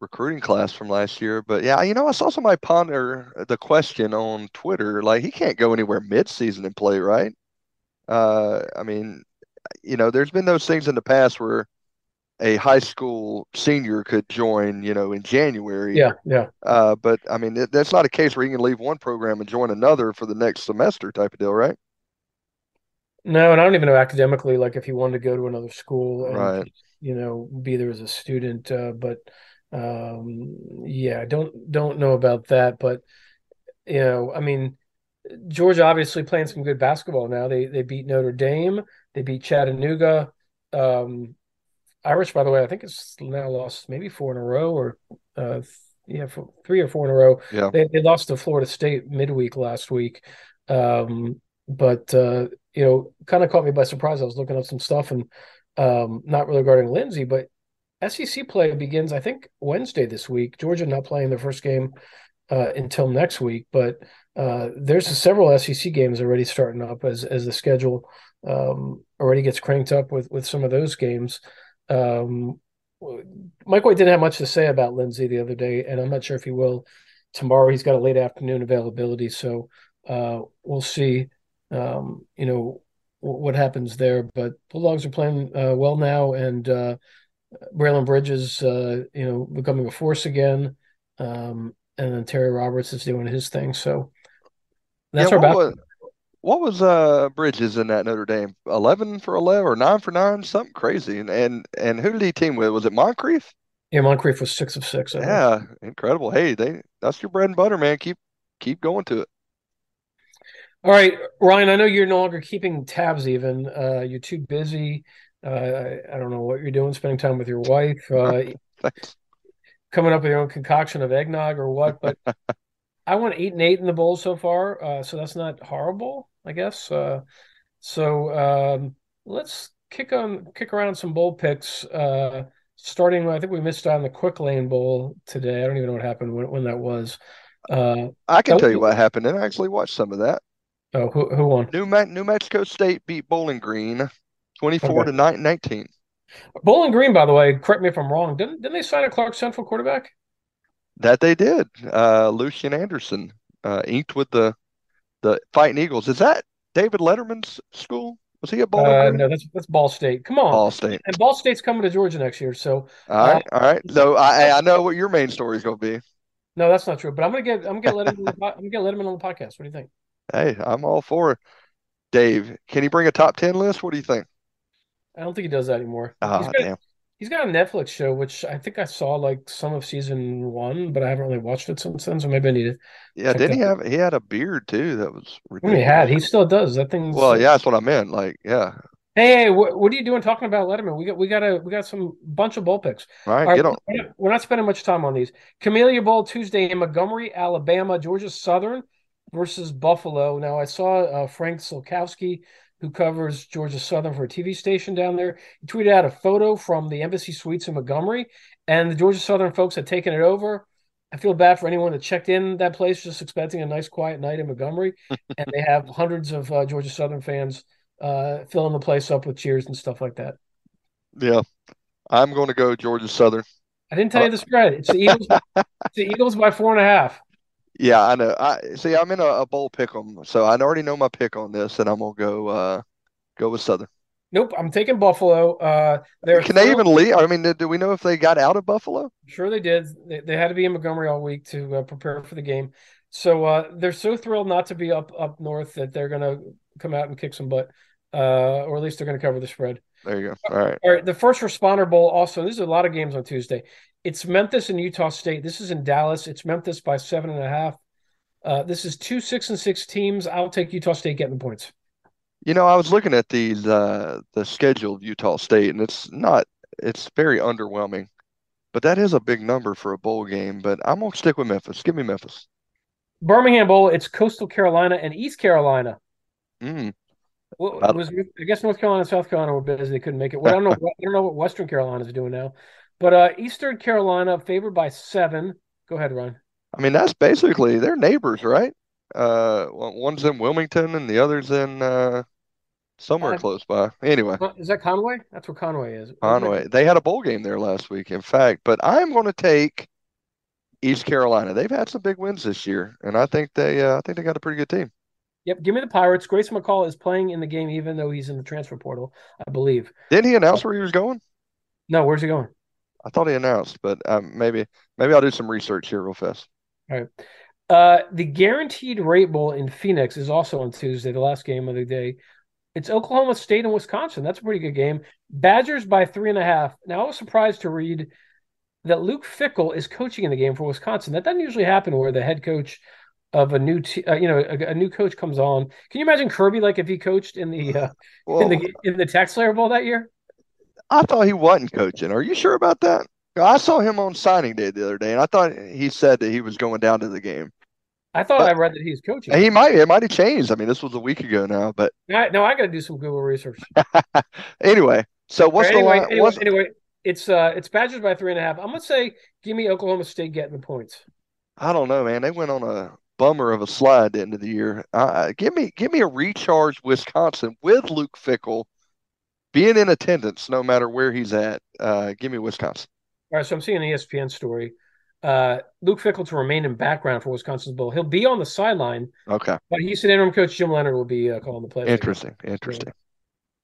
recruiting class from last year. But yeah, you know, I saw somebody ponder the question on Twitter. Like, he can't go anywhere mid-season and play, right? Uh, I mean, you know, there's been those things in the past where a high school senior could join, you know, in January. Yeah, yeah. Uh, but I mean, it, that's not a case where you can leave one program and join another for the next semester type of deal, right? No, and I don't even know academically, like if you wanted to go to another school and, right. you know, be there as a student. Uh, but um, yeah, I don't don't know about that, but you know, I mean, Georgia obviously playing some good basketball now. They they beat Notre Dame, they beat Chattanooga. Um, Irish, by the way, I think it's now lost maybe four in a row, or uh, yeah, four, three or four in a row. Yeah, they, they lost to Florida State midweek last week. Um, but uh, you know, kind of caught me by surprise. I was looking up some stuff and um, not really regarding Lindsay, but SEC play begins, I think, Wednesday this week. Georgia not playing their first game uh, until next week, but uh, there's several SEC games already starting up as as the schedule um, already gets cranked up with with some of those games. Um, Mike White didn't have much to say about Lindsay the other day, and I'm not sure if he will tomorrow. He's got a late afternoon availability, so uh, we'll see. Um, you know what happens there, but Bulldogs are playing uh, well now, and uh, Braelen Bridges, uh, you know, becoming a force again, um, and then Terry Roberts is doing his thing. So that's yeah, our what was, what was uh, Bridges in that Notre Dame? Eleven for eleven or nine for nine? Something crazy. And and and who did he team with? Was it Moncrieffe? Yeah, Moncrieffe was six of six. I yeah, think. incredible. Hey, they that's your bread and butter, man. Keep keep going to it. All right, Ryan. I know you're no longer keeping tabs. Even uh, you're too busy. Uh, I don't know what you're doing, spending time with your wife, uh, *laughs* coming up with your own concoction of eggnog or what. But *laughs* I went eight and eight in the bowl so far, uh, so that's not horrible, I guess. Uh, so um, let's kick on, kick around some bowl picks. Uh, starting, I think we missed on the Quick Lane Bowl today. I don't even know what happened when, when that was. Uh, I can tell you what happened, and I actually watched some of that. Oh, who, who won? New, New Mexico State beat Bowling Green 24 okay. to 19. Bowling Green, by the way, correct me if I'm wrong. Didn't didn't they sign a Clark Central quarterback? That they did. Uh, Lucian Anderson uh, inked with the the Fighting Eagles. Is that David Letterman's school? Was he at Bowling uh, Green? No, that's that's Ball State. Come on, Ball State. And Ball State's coming to Georgia next year. So all right, uh, all right. So I I know what your main story is going to be. No, that's not true. But I'm gonna get I'm gonna let him *laughs* I'm gonna get Letterman on the podcast. What do you think? Hey, I'm all for it. Dave, can he bring a top ten list? What do you think? I don't think he does that anymore. Oh, he's got, damn. He's got a Netflix show, which I think I saw like some of season one, but I haven't really watched it since then. So maybe I need to. Yeah, didn't he have? He had a beard too. That was mean, he had. He still does. That thing. Well, yeah, that's what I meant. Like, yeah. Hey, hey, what, what are you doing talking about Letterman? We got we got a we got some bunch of bowl picks. All right, All right, get on. we're not- we're not spending much time on these. Camellia Bowl Tuesday in Montgomery, Alabama, Georgia Southern versus Buffalo. Now, I saw uh, Frank Solkowski, who covers Georgia Southern for a TV station down there. He tweeted out a photo from the Embassy Suites in Montgomery, and the Georgia Southern folks had taken it over. I feel bad for anyone that checked in that place just expecting a nice, quiet night in Montgomery, *laughs* and they have hundreds of uh, Georgia Southern fans uh, filling the place up with cheers and stuff like that. Yeah, I'm going to go Georgia Southern. I didn't tell you the spread. It's the Eagles. *laughs* it's the Eagles by four and a half. Yeah, I know. I see. I'm in a, a bowl pick 'em, so I already know my pick on this, and I'm gonna go uh go with Southern. Nope, I'm taking Buffalo. Uh, they're Can they even leave? I mean, do- we know if they got out of Buffalo? Sure, they did. They, they had to be in Montgomery all week to uh, prepare for the game. So uh, they're so thrilled not to be up up north that they're going to come out and kick some butt, uh, or at least they're going to cover the spread. There you go. All right. All right, the first responder bowl also. There's a lot of games on Tuesday. It's Memphis and Utah State. This is in Dallas. It's Memphis by seven and a half. Uh, this is two six and six teams. I'll take Utah State getting the points. You know, I was looking at uh the schedule of Utah State, and it's not. It's very underwhelming, but that is a big number for a bowl game. But I'm gonna stick with Memphis. Give me Memphis. Birmingham Bowl. It's Coastal Carolina and East Carolina. Mm. Well, was I guess North Carolina and South Carolina were busy; they couldn't make it. Well, I don't know. *laughs* what- I don't know what Western Carolina is doing now, but uh, Eastern Carolina favored by seven. Go ahead, Ron. I mean, that's basically they're neighbors, right? Uh, one's in Wilmington and the other's in uh somewhere Uh, close by. Anyway, Is that Conway? That's where Conway is. Conway. They had a bowl game there last week, in fact. But I'm going to take East Carolina. They've had some big wins this year, and I think they uh, I think they got a pretty good team. Yep. Give me the Pirates. Grayson McCall is playing in the game, even though he's in the transfer portal, I believe. Didn't he announce where he was going? No, where's he going? I thought he announced, but um, maybe maybe I'll do some research here real fast. Uh, the Guaranteed Rate Bowl in Phoenix is also on Tuesday, the last game of the day. It's Oklahoma State and Wisconsin. That's a pretty good game. Badgers by three and a half. Now, I was surprised to read that Luke Fickell is coaching in the game for Wisconsin. That doesn't usually happen where the head coach of a new, te- uh, you know, a, a new coach comes on. Can you imagine Kirby like if he coached in the uh, Well, in the in the Tax Slayer Bowl that year? I thought he wasn't coaching. Are you sure about that? I saw him on signing day the other day, and I thought he said that he was going down to the game. I thought But- I read that he's coaching. He might it might have changed. I mean, this was a week ago now, but Now, now I got to do some Google research. *laughs* anyway. So what's anyway, the anyway, What's, anyway, it's uh, it's Badgers by three and a half. I'm gonna say, give me Oklahoma State getting the points. I don't know, man. They went on a bummer of a slide at the end of the year. Uh, give me give me a recharge Wisconsin with Luke Fickell being in attendance no matter where he's at. Uh, give me Wisconsin. All right, so I'm seeing an ESPN story. Uh, Luke Fickell to remain in background for Wisconsin's bowl. He'll be on the sideline, Okay, but he said interim coach Jim Leonhard will be uh, calling the plays. interesting, interesting.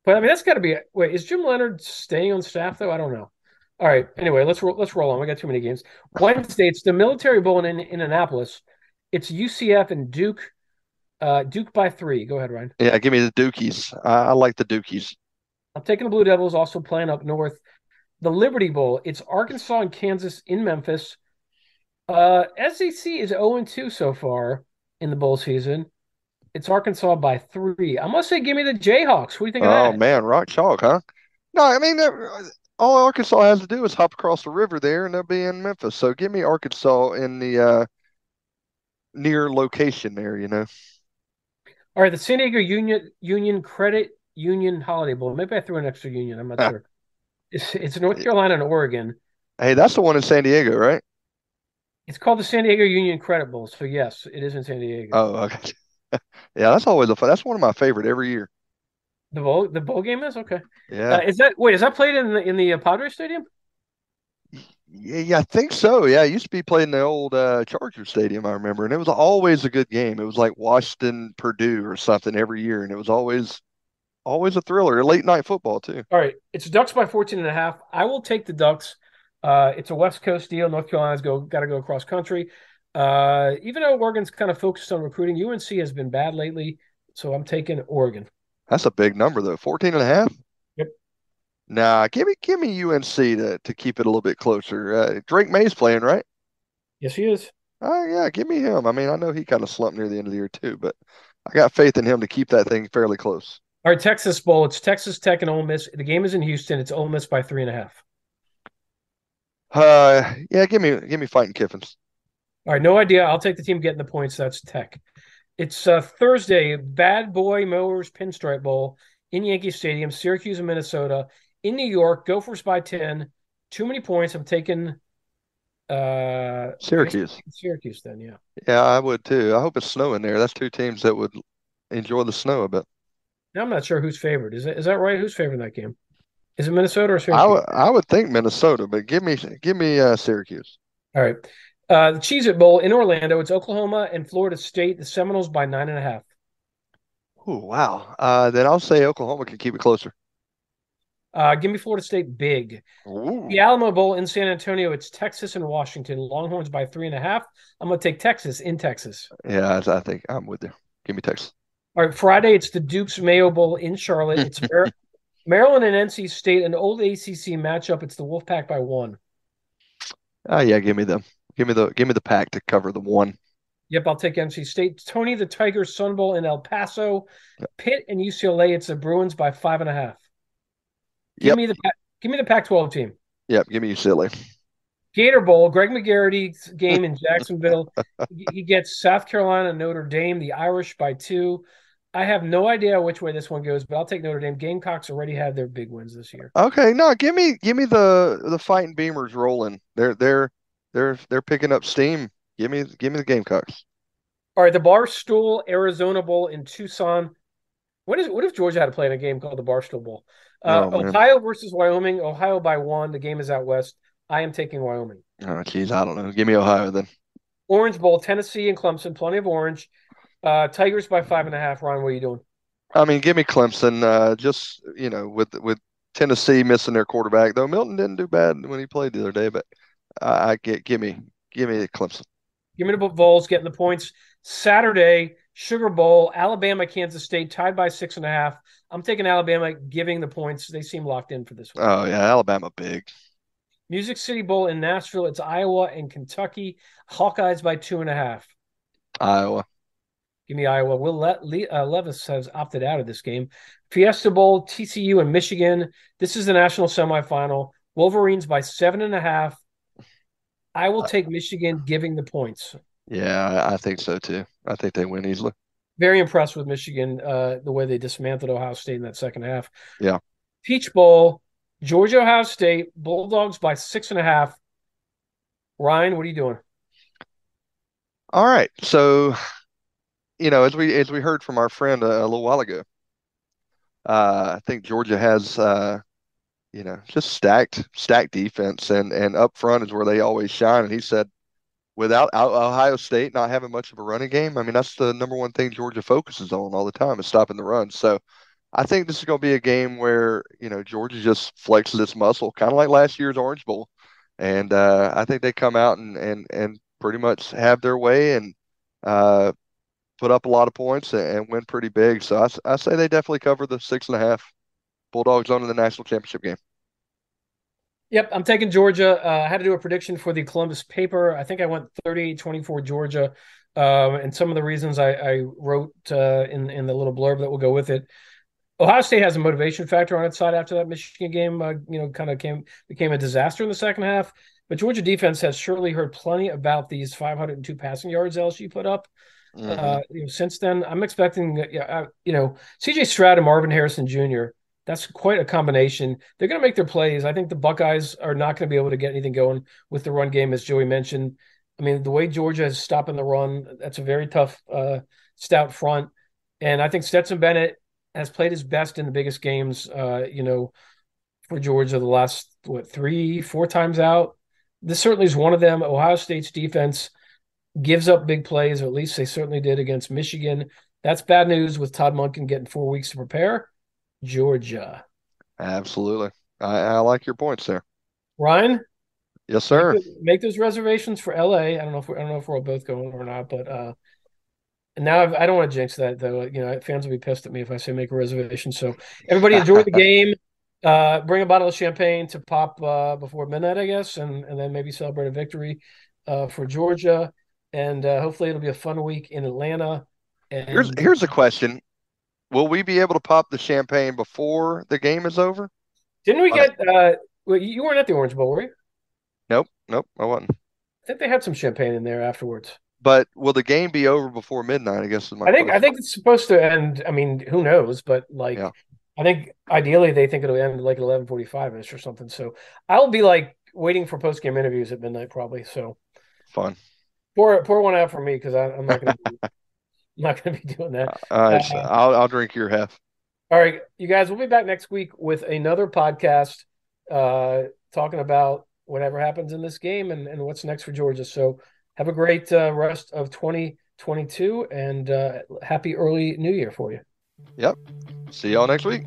But I mean, that's got to be. Wait, is Jim Leonhard staying on staff though? I don't know. All right. Anyway, let's let's roll on. We got too many games. Wednesday, it's the Military Bowl in, in Annapolis. It's UCF and Duke. Uh, Duke by three. Go ahead, Ryan. Yeah, give me the Dukies. I, I like the Dukies. I'm taking the Blue Devils, also playing up north. The Liberty Bowl, it's Arkansas and Kansas in Memphis. Uh, SEC is 0 2 so far in the bowl season. It's Arkansas by three. I must say, give me the Jayhawks. What do you think of that? Oh man, rock chalk, huh? No, I mean, uh, all Arkansas has to do is hop across the river there, and they'll be in Memphis. So give me Arkansas in the uh, near location there. You know, All right, the San Diego Union Union Credit Union Holiday Bowl. Maybe I threw an extra union. I'm not Ah. sure. It's, it's North Carolina and Oregon. hey, that's the one in San Diego, right? It's called the San Diego Union Credit Bowl. So yes, it is in San Diego. Oh, okay. *laughs* Yeah, that's always a fun. That's one of my favorite every year. the bowl the bowl game is okay. Yeah, Uh, is that wait? Is that played in the in the uh, Padres Stadium? Yeah, yeah, I think so. Yeah, it used to be playing the old uh, Charger Stadium, I remember, and it was always a good game. It was like Washington Purdue or something every year, and it was always always a thriller. Late night football too. All right, it's Ducks by 14 and a half. I will take the Ducks. Uh, it's a West Coast deal. North Carolina's go got to go across country. Uh, even though Oregon's kind of focused on recruiting, UNC has been bad lately, so I'm taking Oregon. That's a big number though. 14 and a half? Nah, give me give me UNC to to keep it a little bit closer. Uh, Drake Maye's playing, right? Yes, he is. Oh yeah, give me him. I mean, I know he kind of slumped near the end of the year too, but I got faith in him to keep that thing fairly close. All right, Texas Bowl. It's Texas Tech and Ole Miss. The game is in Houston. It's Ole Miss by three and a half. Uh, yeah, give me give me fighting Kiffins. All right, no idea. I'll take the team getting the points. That's Tech. It's uh, Thursday. Bad Boy Mowers Pinstripe Bowl in Yankee Stadium, Syracuse and Minnesota. In New York, Gophers by ten. Too many points. I'm taking uh Syracuse. Syracuse then, yeah. Yeah, I would too. I hope it's snowing there. That's two teams that would enjoy the snow a bit. Now I'm not sure who's favored. Is it is that right? Who's favored in that game? Is it Minnesota or I Syracuse? would I would think Minnesota, but give me give me uh, Syracuse. All right. Uh, the Cheez It Bowl in Orlando. It's Oklahoma and Florida State. The Seminoles by nine and a half. Oh wow. Uh, then I'll say Oklahoma can keep it closer. Uh, give me Florida State big. Ooh. The Alamo Bowl in San Antonio. It's Texas and Washington. Longhorns by three and a half. I'm going to take Texas in Texas. Yeah, I think I'm with you. Give me Texas. All right. Friday, it's the Dukes Mayo Bowl in Charlotte. It's *laughs* Mar- Maryland and NC State, an old ACC matchup. It's the Wolfpack by one. Oh yeah, give me them. Give me the give me the pack to cover the one. Yep, I'll take NC State. Tony the Tigers Sun Bowl in El Paso. Pitt and UCLA. It's the Bruins by five and a half. Give Yep. me the Pac- give me the Pac-12 team. Yep, give me UCLA. Gator Bowl, Greg McGarity's game in *laughs* Jacksonville. he gets South Carolina Notre Dame, the Irish by two. I have no idea which way this one goes, but I'll take Notre Dame. Gamecocks already had their big wins this year. Okay, no, give me give me the the fighting Beamers rolling. They're they're they're they're picking up steam. Give me give me the Gamecocks. All right, the Barstool Arizona Bowl in Tucson. What is what if Georgia had to play in a game called the Barstool Bowl? Uh, Oh. Ohio versus Wyoming. Ohio by one. The game is out west. I am taking Wyoming. Oh, geez, I don't know. Give me Ohio then. Orange Bowl, Tennessee and Clemson. Plenty of orange. Uh, Tigers by five and a half. Ryan, what are you doing? I mean, give me Clemson. Uh, just you know, with with Tennessee missing their quarterback, though Milton didn't do bad when he played the other day, but I, I get give me give me Clemson. Give me the Vols getting the points. Saturday, Sugar Bowl, Alabama, Kansas State Tide by six and a half. I'm taking Alabama giving the points. They seem locked in for this one. Oh yeah, Alabama big. Music City Bowl in Nashville. It's Iowa and Kentucky. Hawkeyes by two and a half. Iowa. Give me Iowa. Will let Le- uh, Levis has opted out of this game. Fiesta Bowl, TCU and Michigan. This is the national semifinal. Wolverines by seven and a half. I will take Michigan giving the points. Yeah, I, think so too. I think they win easily. Very impressed with Michigan, uh, the way they dismantled Ohio State in that second half. Yeah. Peach Bowl, Georgia Ohio State, Bulldogs by six and a half. Ryan, what are you doing? All right. So, you know, as we as we heard from our friend a, a little while ago, uh, I think Georgia has uh, you know, just stacked stacked defense and and up front is where they always shine. And he said without Ohio State not having much of a running game, I mean, that's the number one thing Georgia focuses on all the time is stopping the run. So I think this is going to be a game where, you know, Georgia just flexes its muscle, kind of like last year's Orange Bowl. And uh, I think they come out and, and, and pretty much have their way and uh, put up a lot of points and, and win pretty big. So I, I say they definitely cover the six and a half. Bulldogs on to the national championship game. Yep, I'm taking Georgia. Uh, I had to do a prediction for the Columbus paper. I think I went 38-24 Georgia. Um, and some of the reasons I, I wrote uh, in in the little blurb that will go with it. Ohio State has a motivation factor on its side after that Michigan game. Uh, you know, kind of came became a disaster in the second half. But Georgia defense has surely heard plenty about these 502 passing yards LSU put up. Uh, you know, since then, I'm expecting, uh, yeah, uh, you know, CJ Stroud and Marvin Harrison Jr. That's quite a combination. They're going to make their plays. I think the Buckeyes are not going to be able to get anything going with the run game, as Joey mentioned. I mean, the way Georgia is stopping the run, that's a very tough, uh, stout front. And I think Stetson Bennett has played his best in the biggest games, uh, you know, for Georgia the last, what, three, four times out. This certainly is one of them. Ohio State's defense gives up big plays, or at least they certainly did against Michigan. That's bad news with Todd Monken getting four weeks to prepare. Georgia. Absolutely. I, I like your points there. Ryan, Yes, sir. make those reservations for LA. I don't know if we're, I don't know if we're all both going or not, but uh, and now I've, I don't want to jinx that though. You know, fans will be pissed at me if I say make a reservation. So everybody enjoy the *laughs* game. Uh, bring a bottle of champagne to pop uh, before midnight, I guess, and and then maybe celebrate a victory uh, for Georgia, and uh, hopefully it'll be a fun week in Atlanta. And Here's here's a question: Will we be able to pop the champagne before the game is over? didn't we get? Uh, well, you weren't at the Orange Bowl, were you? Nope, nope, I wasn't. I think they had some champagne in there afterwards. But will the game be over before midnight? I guess is my I think I think it's supposed to end. I mean, who knows? But like, Yeah. I think ideally they think it'll end like at eleven forty five ish or something. So I'll be like waiting for post game interviews at midnight probably. So fun. pour pour one out for me because I'm not gonna be, *laughs* I'm not gonna be doing that. All right, so Uh, I'll I'll drink your half. All right, you guys, we'll be back next week with another podcast, uh, talking about whatever happens in this game and, and what's next for Georgia. So have a great uh, rest of 2022 and uh, happy early New Year for you. Yep. See y'all next week.